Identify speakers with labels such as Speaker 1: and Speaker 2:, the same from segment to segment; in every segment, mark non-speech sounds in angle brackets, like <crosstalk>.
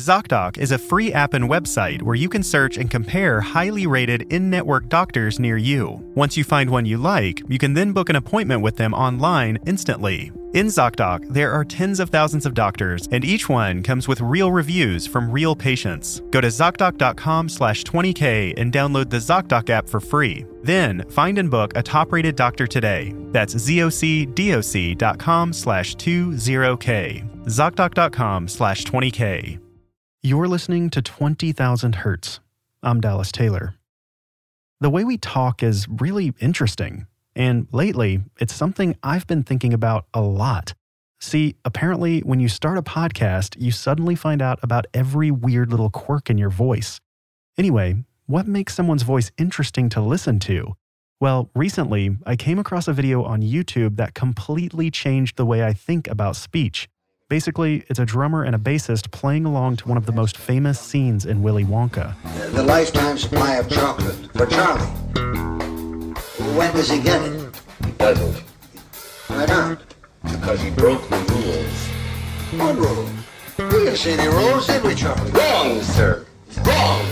Speaker 1: ZocDoc is a free app and website where you can search and compare highly rated in network doctors near you. Once you find one you like, you can then book an appointment with them online instantly. In ZocDoc, there are tens of thousands of doctors, and each one comes with real reviews from real patients. Go to ZocDoc.com slash 20K and download the ZocDoc app for free. Then, find and book a top-rated doctor today. That's ZocDoc.com slash 20K. ZocDoc.com slash 20K. You're listening to 20,000 Hertz. I'm Dallas Taylor. The way we talk is really interesting, and lately, it's something I've been thinking about a lot. See, apparently, when you start a podcast, you suddenly find out about every weird little quirk in your voice. Anyway, what makes someone's voice interesting to listen to? Well, recently, I came across a video on YouTube that completely changed the way I think about speech. Basically, it's a drummer and a bassist playing along to one of the most famous scenes in Willy Wonka.
Speaker 2: The lifetime supply of chocolate for Charlie. When does he get it?
Speaker 3: He doesn't.
Speaker 2: Why not?
Speaker 3: Because he broke the rules.
Speaker 2: What rule? We didn't see any rules, did we, Charlie?
Speaker 3: Wrong, sir. Wrong!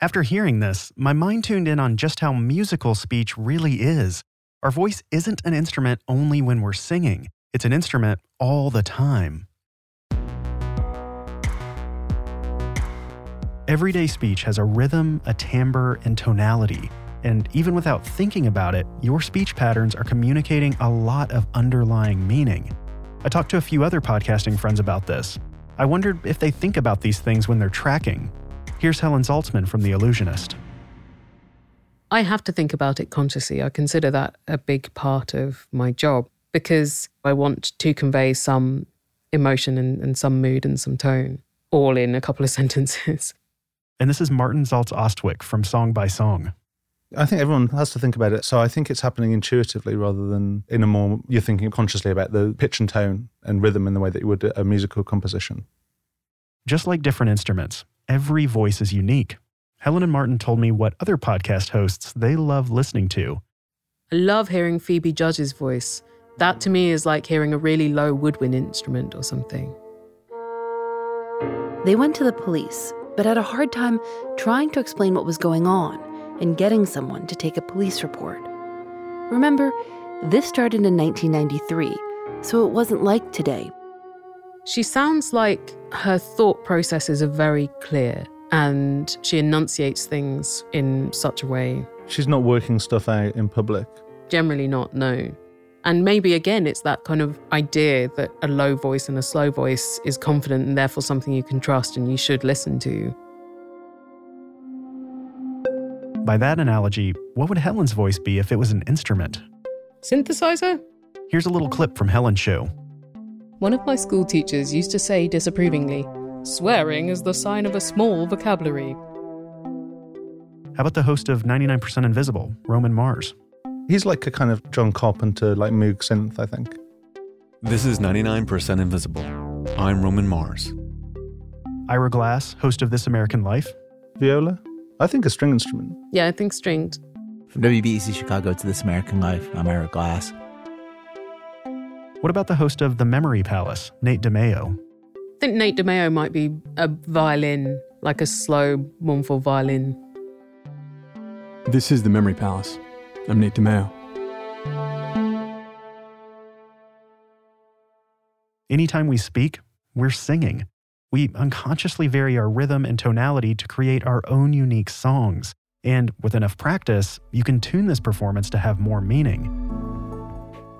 Speaker 1: After hearing this, my mind tuned in on just how musical speech really is. Our voice isn't an instrument only when we're singing. It's an instrument all the time. Everyday speech has a rhythm, a timbre, and tonality. And even without thinking about it, your speech patterns are communicating a lot of underlying meaning. I talked to a few other podcasting friends about this. I wondered if they think about these things when they're tracking. Here's Helen Zaltzman from The Allusionist.
Speaker 4: I have to think about it consciously. I consider that a big part of my job because I want to convey some emotion and, and some mood and some tone all in a couple of <laughs> sentences.
Speaker 1: And this is Martin Zaltz Austwick from Song by Song.
Speaker 5: I think everyone has to think about it. So I think it's happening intuitively rather than in a more, you're thinking consciously about the pitch and tone and rhythm in the way that you would a musical composition.
Speaker 1: Just like different instruments, every voice is unique. Helen and Martin told me what other podcast hosts they love listening to.
Speaker 4: I love hearing Phoebe Judge's voice. That to me is like hearing a really low woodwind instrument or something.
Speaker 6: They went to the police, but had a hard time trying to explain what was going on and getting someone to take a police report. Remember, this started in 1993, so it wasn't like today.
Speaker 4: She sounds like her thought processes are very clear and she enunciates things in such a way.
Speaker 5: She's not working stuff out in public.
Speaker 4: Generally, not, no. And maybe again, it's that kind of idea that a low voice and a slow voice is confident and therefore something you can trust and you should listen to.
Speaker 1: By that analogy, what would Helen's voice be if it was an instrument?
Speaker 4: Synthesizer?
Speaker 1: Here's a little clip from Helen's show.
Speaker 4: One of my school teachers used to say disapprovingly, swearing is the sign of a small vocabulary.
Speaker 1: How about the host of 99% Invisible, Roman Mars?
Speaker 5: He's like a kind of John Carpenter, like Moog synth, I think.
Speaker 7: This is 99% Invisible. I'm Roman Mars.
Speaker 1: Ira Glass, host of This American Life.
Speaker 5: Viola? I think a string instrument.
Speaker 4: Yeah, I think stringed.
Speaker 8: From WBEZ Chicago to This American Life, I'm Ira Glass.
Speaker 1: What about the host of The Memory Palace, Nate DiMeo?
Speaker 4: I think Nate DiMeo might be a violin, like a slow, mournful violin.
Speaker 9: This is The Memory Palace. I'm Nate DiMeo.
Speaker 1: Anytime we speak, we're singing. We unconsciously vary our rhythm and tonality to create our own unique songs. And with enough practice, you can tune this performance to have more meaning.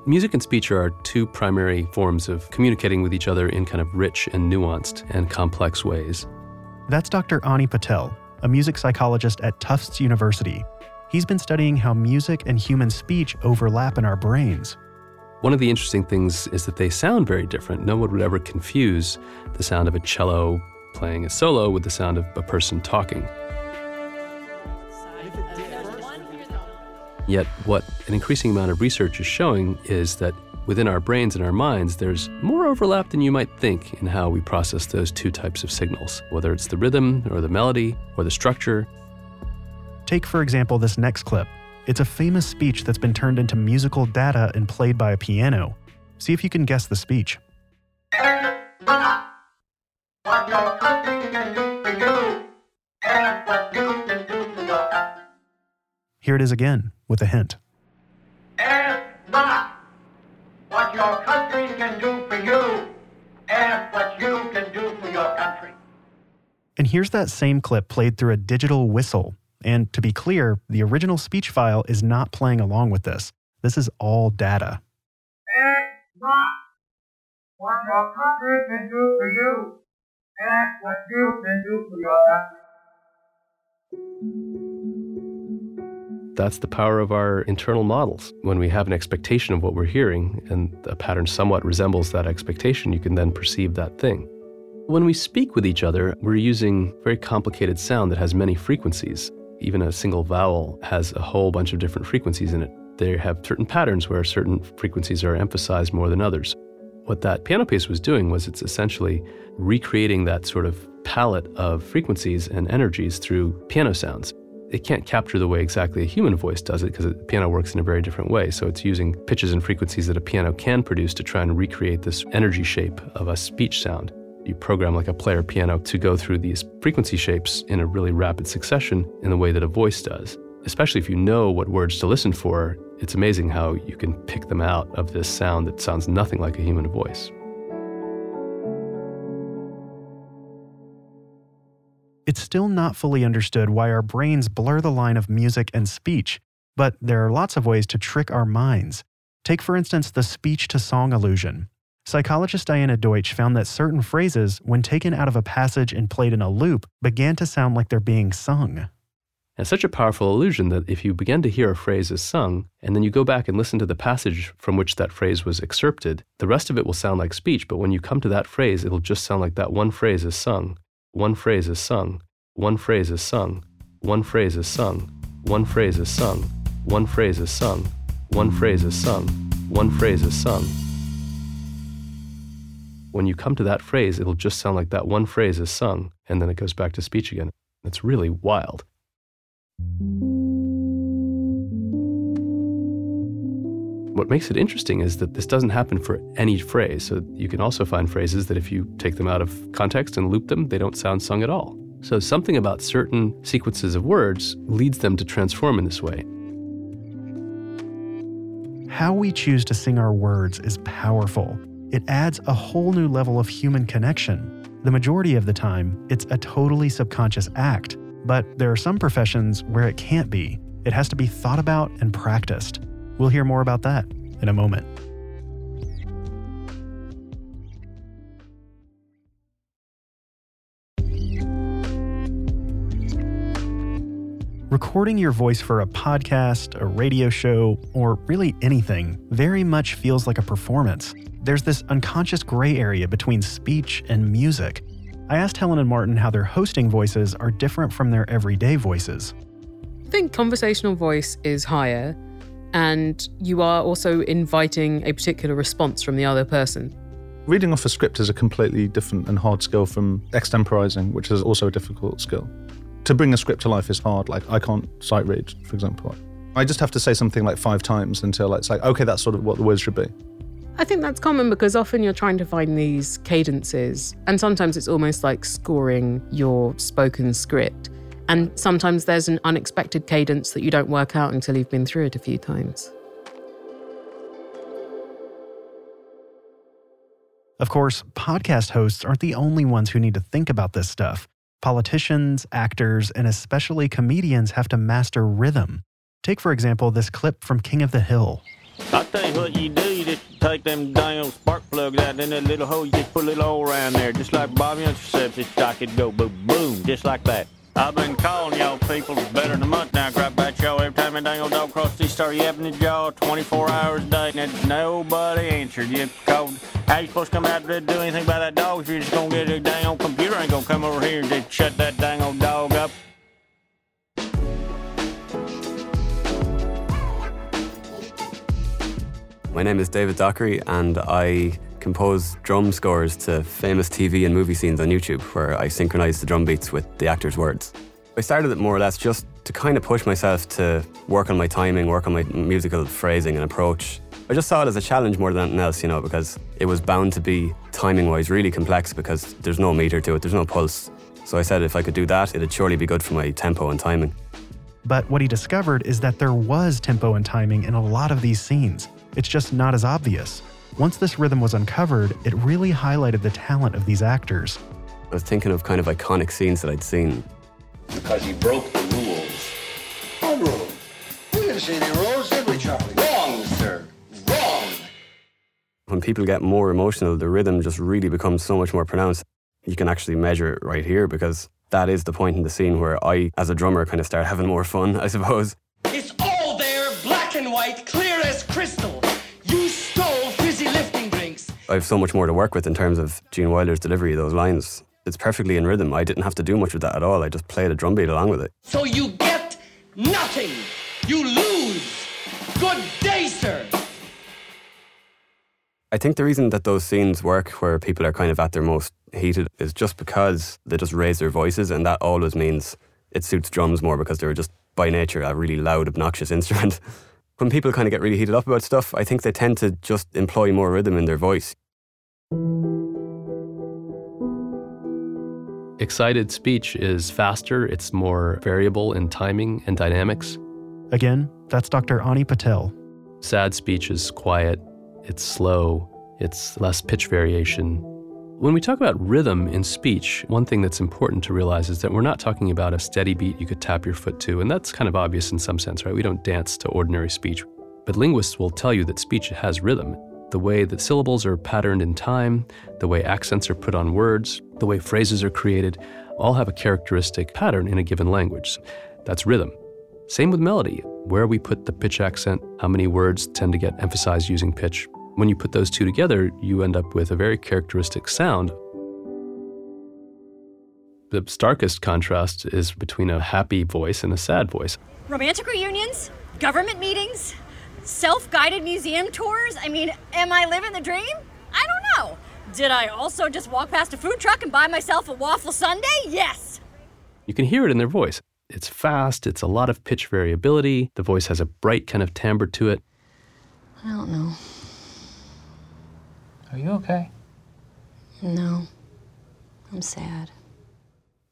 Speaker 10: Music and speech are our two primary forms of communicating with each other in kind of rich and nuanced and complex ways.
Speaker 1: That's Dr. Ani Patel, a music psychologist at Tufts University. He's been studying how music and human speech overlap in our brains.
Speaker 10: One of the interesting things is that they sound very different. No one would ever confuse the sound of a cello playing a solo with the sound of a person talking. Yet, what an increasing amount of research is showing is that within our brains and our minds, there's more overlap than you might think in how we process those two types of signals, whether it's the rhythm or the melody or the structure.
Speaker 1: Take, for example, this next clip. It's a famous speech that's been turned into musical data and played by a piano. See if you can guess the speech.
Speaker 11: One, what your country can do for you. Ask what you can do for your country.
Speaker 1: Here it is again with a hint.
Speaker 11: Ask not what your country can do for you. Ask what you can do for your country.
Speaker 1: And here's that same clip played through a digital whistle. And to be clear, the original speech file is not playing along with this. This is all data.
Speaker 10: That's the power of our internal models. When we have an expectation of what we're hearing and a pattern somewhat resembles that expectation, you can then perceive that thing. When we speak with each other, we're using very complicated sound that has many frequencies. Even a single vowel has a whole bunch of different frequencies in it. They have certain patterns where certain frequencies are emphasized more than others. What that piano piece was doing was it's essentially recreating that sort of palette of frequencies and energies through piano sounds. It can't capture the way exactly a human voice does it because piano works in a very different way. So it's using pitches and frequencies that a piano can produce to try and recreate this energy shape of a speech sound. You program like a player piano to go through these frequency shapes in a really rapid succession in the way that a voice does. Especially if you know what words to listen for, it's amazing how you can pick them out of this sound that sounds nothing like a human voice.
Speaker 1: It's still not fully understood why our brains blur the line of music and speech, but there are lots of ways to trick our minds. Take, for instance, the speech to song illusion. Psychologist Diana Deutsch found that certain phrases, when taken out of a passage and played in a loop, began to sound like they're being sung.
Speaker 10: And such a powerful illusion that if you begin to hear a phrase as sung, and then you go back and listen to the passage from which that phrase was excerpted, the rest of it will sound like speech, but when you come to that phrase, it'll just sound like that one phrase is sung. One phrase is sung. One phrase is sung. One phrase is sung. One phrase is sung. One phrase is sung. One phrase is sung. One phrase is sung. When you come to that phrase, it'll just sound like that one phrase is sung, and then it goes back to speech again. It's really wild. What makes it interesting is that this doesn't happen for any phrase. So you can also find phrases that if you take them out of context and loop them, they don't sound sung at all. So something about certain sequences of words leads them to transform in this way.
Speaker 1: How we choose to sing our words is powerful. It adds a whole new level of human connection. The majority of the time, it's a totally subconscious act, but there are some professions where it can't be. It has to be thought about and practiced. We'll hear more about that in a moment. Recording your voice for a podcast, a radio show, or really anything very much feels like a performance. There's this unconscious gray area between speech and music. I asked Helen and Martin how their hosting voices are different from their everyday voices.
Speaker 4: I think conversational voice is higher, and you are also inviting a particular response from the other person.
Speaker 5: Reading off a script is a completely different and hard skill from extemporizing, which is also a difficult skill. To bring a script to life is hard. Like, I can't sight read, for example. I just have to say something like five times until it's like, okay, that's sort of what the words should be.
Speaker 4: I think that's common because often you're trying to find these cadences, and sometimes it's almost like scoring your spoken script. And sometimes there's an unexpected cadence that you don't work out until you've been through it a few times.
Speaker 1: Of course, podcast hosts aren't the only ones who need to think about this stuff. Politicians, actors, and especially comedians have to master rhythm. Take, for example, this clip from King of the Hill.
Speaker 12: I tell you what you do, you just take them damn spark plugs out in that little hole, you just put a little hole around there, just like Bobby intercepts I could go boom, boom, just like that. I've been calling y'all people for better than a month now, crap about y'all every time a dang old dog crossed these start yapping at y'all 24 hours a day, and nobody answered. You called, how you supposed to come out there to do anything about that dog if you're just gonna get a dang old computer ain't gonna come over here and just shut that dang old dog up?
Speaker 13: My name is David Dockery, and I compose drum scores to famous TV and movie scenes on YouTube where I synchronize the drum beats with the actors' words. I started it more or less just to kind of push myself to work on my timing, work on my musical phrasing and approach. I just saw it as a challenge more than anything else, you know, because it was bound to be timing wise really complex because there's no meter to it, there's no pulse. So I said if I could do that, it'd surely be good for my tempo and timing.
Speaker 1: But what he discovered is that there was tempo and timing in a lot of these scenes. It's just not as obvious. Once this rhythm was uncovered, it really highlighted the talent of these actors.
Speaker 13: I was thinking of kind of iconic scenes that I'd seen.
Speaker 3: Because he broke the rules.
Speaker 2: What rule? We didn't see any rules, did we, Charlie?
Speaker 3: Wrong, sir. Wrong.
Speaker 13: When people get more emotional, the rhythm just really becomes so much more pronounced. You can actually measure it right here because that is the point in the scene where I, as a drummer, kind of start having more fun, I suppose.
Speaker 11: It's all there, black and white, clear as crystal.
Speaker 13: I have so much more to work with in terms of Gene Wilder's delivery of those lines. It's perfectly in rhythm. I didn't have to do much with that at all. I just played a drum beat along with it.
Speaker 11: So you get nothing. You lose. Good day, sir.
Speaker 13: I think the reason that those scenes work where people are kind of at their most heated is just because they just raise their voices, and that always means it suits drums more because they're just by nature a really loud, obnoxious <laughs> instrument. when people kind of get really heated up about stuff, I think they tend to just employ more rhythm in their voice.
Speaker 10: Excited speech is faster, it's more variable in timing and dynamics.
Speaker 1: Again, that's Dr. Ani Patel.
Speaker 10: Sad speech is quiet, it's slow, it's less pitch variation. When we talk about rhythm in speech, one thing that's important to realize is that we're not talking about a steady beat you could tap your foot to, and that's kind of obvious in some sense, right? We don't dance to ordinary speech. But linguists will tell you that speech has rhythm. The way that syllables are patterned in time, the way accents are put on words, the way phrases are created, all have a characteristic pattern in a given language. That's rhythm. Same with melody. Where we put the pitch accent, how many words tend to get emphasized using pitch. When you put those two together, you end up with a very characteristic sound. The starkest contrast is between a happy voice and a sad voice.
Speaker 14: Romantic reunions, government meetings, self guided museum tours. I mean, am I living the dream? I don't know. Did I also just walk past a food truck and buy myself a waffle sundae? Yes.
Speaker 10: You can hear it in their voice. It's fast, it's a lot of pitch variability. The voice has a bright kind of timbre to it.
Speaker 15: I don't know.
Speaker 16: Are you okay?
Speaker 15: No. I'm sad.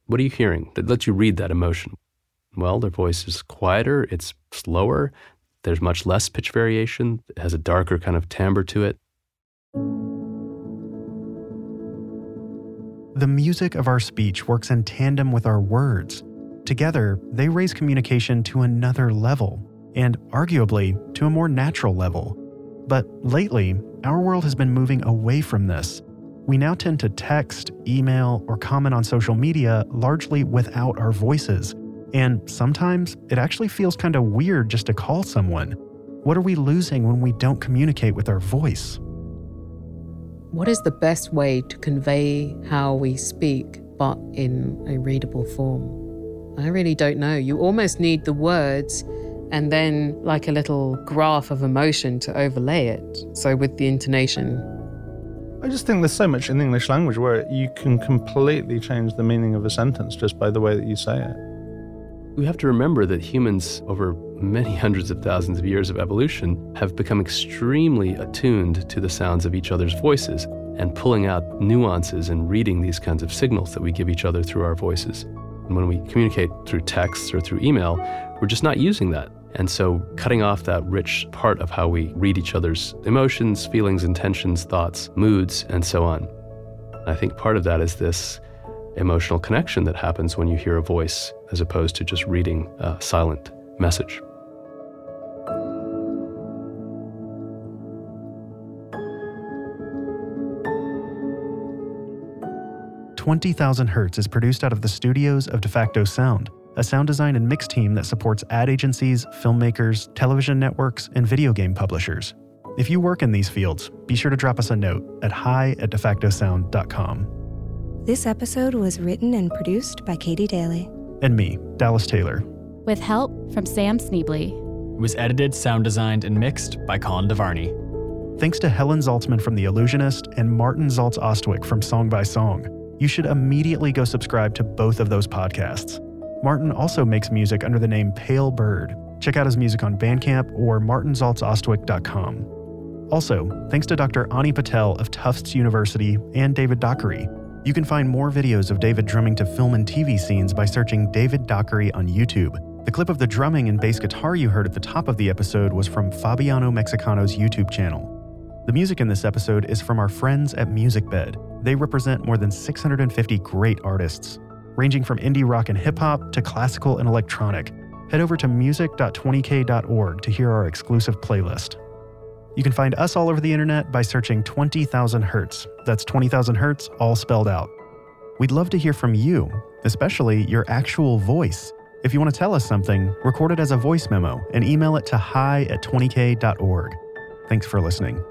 Speaker 10: What are you hearing that lets you read that emotion? Well, their voice is quieter, it's slower, there's much less pitch variation, it has a darker kind of timbre to it.
Speaker 1: The music of our speech works in tandem with our words. Together, they raise communication to another level, and arguably to a more natural level. But lately, our world has been moving away from this. We now tend to text, email, or comment on social media largely without our voices. And sometimes it actually feels kind of weird just to call someone. What are we losing when we don't communicate with our voice?
Speaker 4: What is the best way to convey how we speak, but in a readable form? I really don't know. You almost need the words and then like a little graph of emotion to overlay it. So with the intonation.
Speaker 5: I just think there's so much in the English language where you can completely change the meaning of a sentence just by the way that you say it.
Speaker 10: We have to remember that humans, over many hundreds of thousands of years of evolution, have become extremely attuned to the sounds of each other's voices and pulling out nuances and reading these kinds of signals that we give each other through our voices. And when we communicate through texts or through email, we're just not using that. And so, cutting off that rich part of how we read each other's emotions, feelings, intentions, thoughts, moods, and so on. I think part of that is this emotional connection that happens when you hear a voice as opposed to just reading a silent message.
Speaker 1: Twenty Thousand Hertz is produced out of the studios of De Facto Sound, a sound design and mix team that supports ad agencies, filmmakers, television networks, and video game publishers. If you work in these fields, be sure to drop us a note at hi at defactosound.com.
Speaker 17: This episode was written and produced by Katie Daly.
Speaker 1: And me, Dallas Taylor.
Speaker 18: With help from Sam Sneebly.
Speaker 9: It was edited, sound designed, and mixed by Colin DeVarney.
Speaker 1: Thanks to Helen Zaltzman from The Allusionist and Martin Zaltz Austwick from Song by Song. You should immediately go subscribe to both of those podcasts. Martin also makes music under the name Pale Bird. Check out his music on Bandcamp or martinzaltzaustwick.com. Also, thanks to Dr. Ani Patel of Tufts University and David Dockery. You can find more videos of David drumming to film and TV scenes by searching David Dockery on YouTube. The clip of the drumming and bass guitar you heard at the top of the episode was from Fabiano Mexicano's YouTube channel. The music in this episode is from our friends at MusicBed. They represent more than 650 great artists, ranging from indie rock and hip hop to classical and electronic. Head over to music.20k.org to hear our exclusive playlist. You can find us all over the internet by searching 20,000 Hertz. That's 20,000 Hertz, all spelled out. We'd love to hear from you, especially your actual voice. If you want to tell us something, record it as a voice memo and email it to hi at 20k.org. Thanks for listening.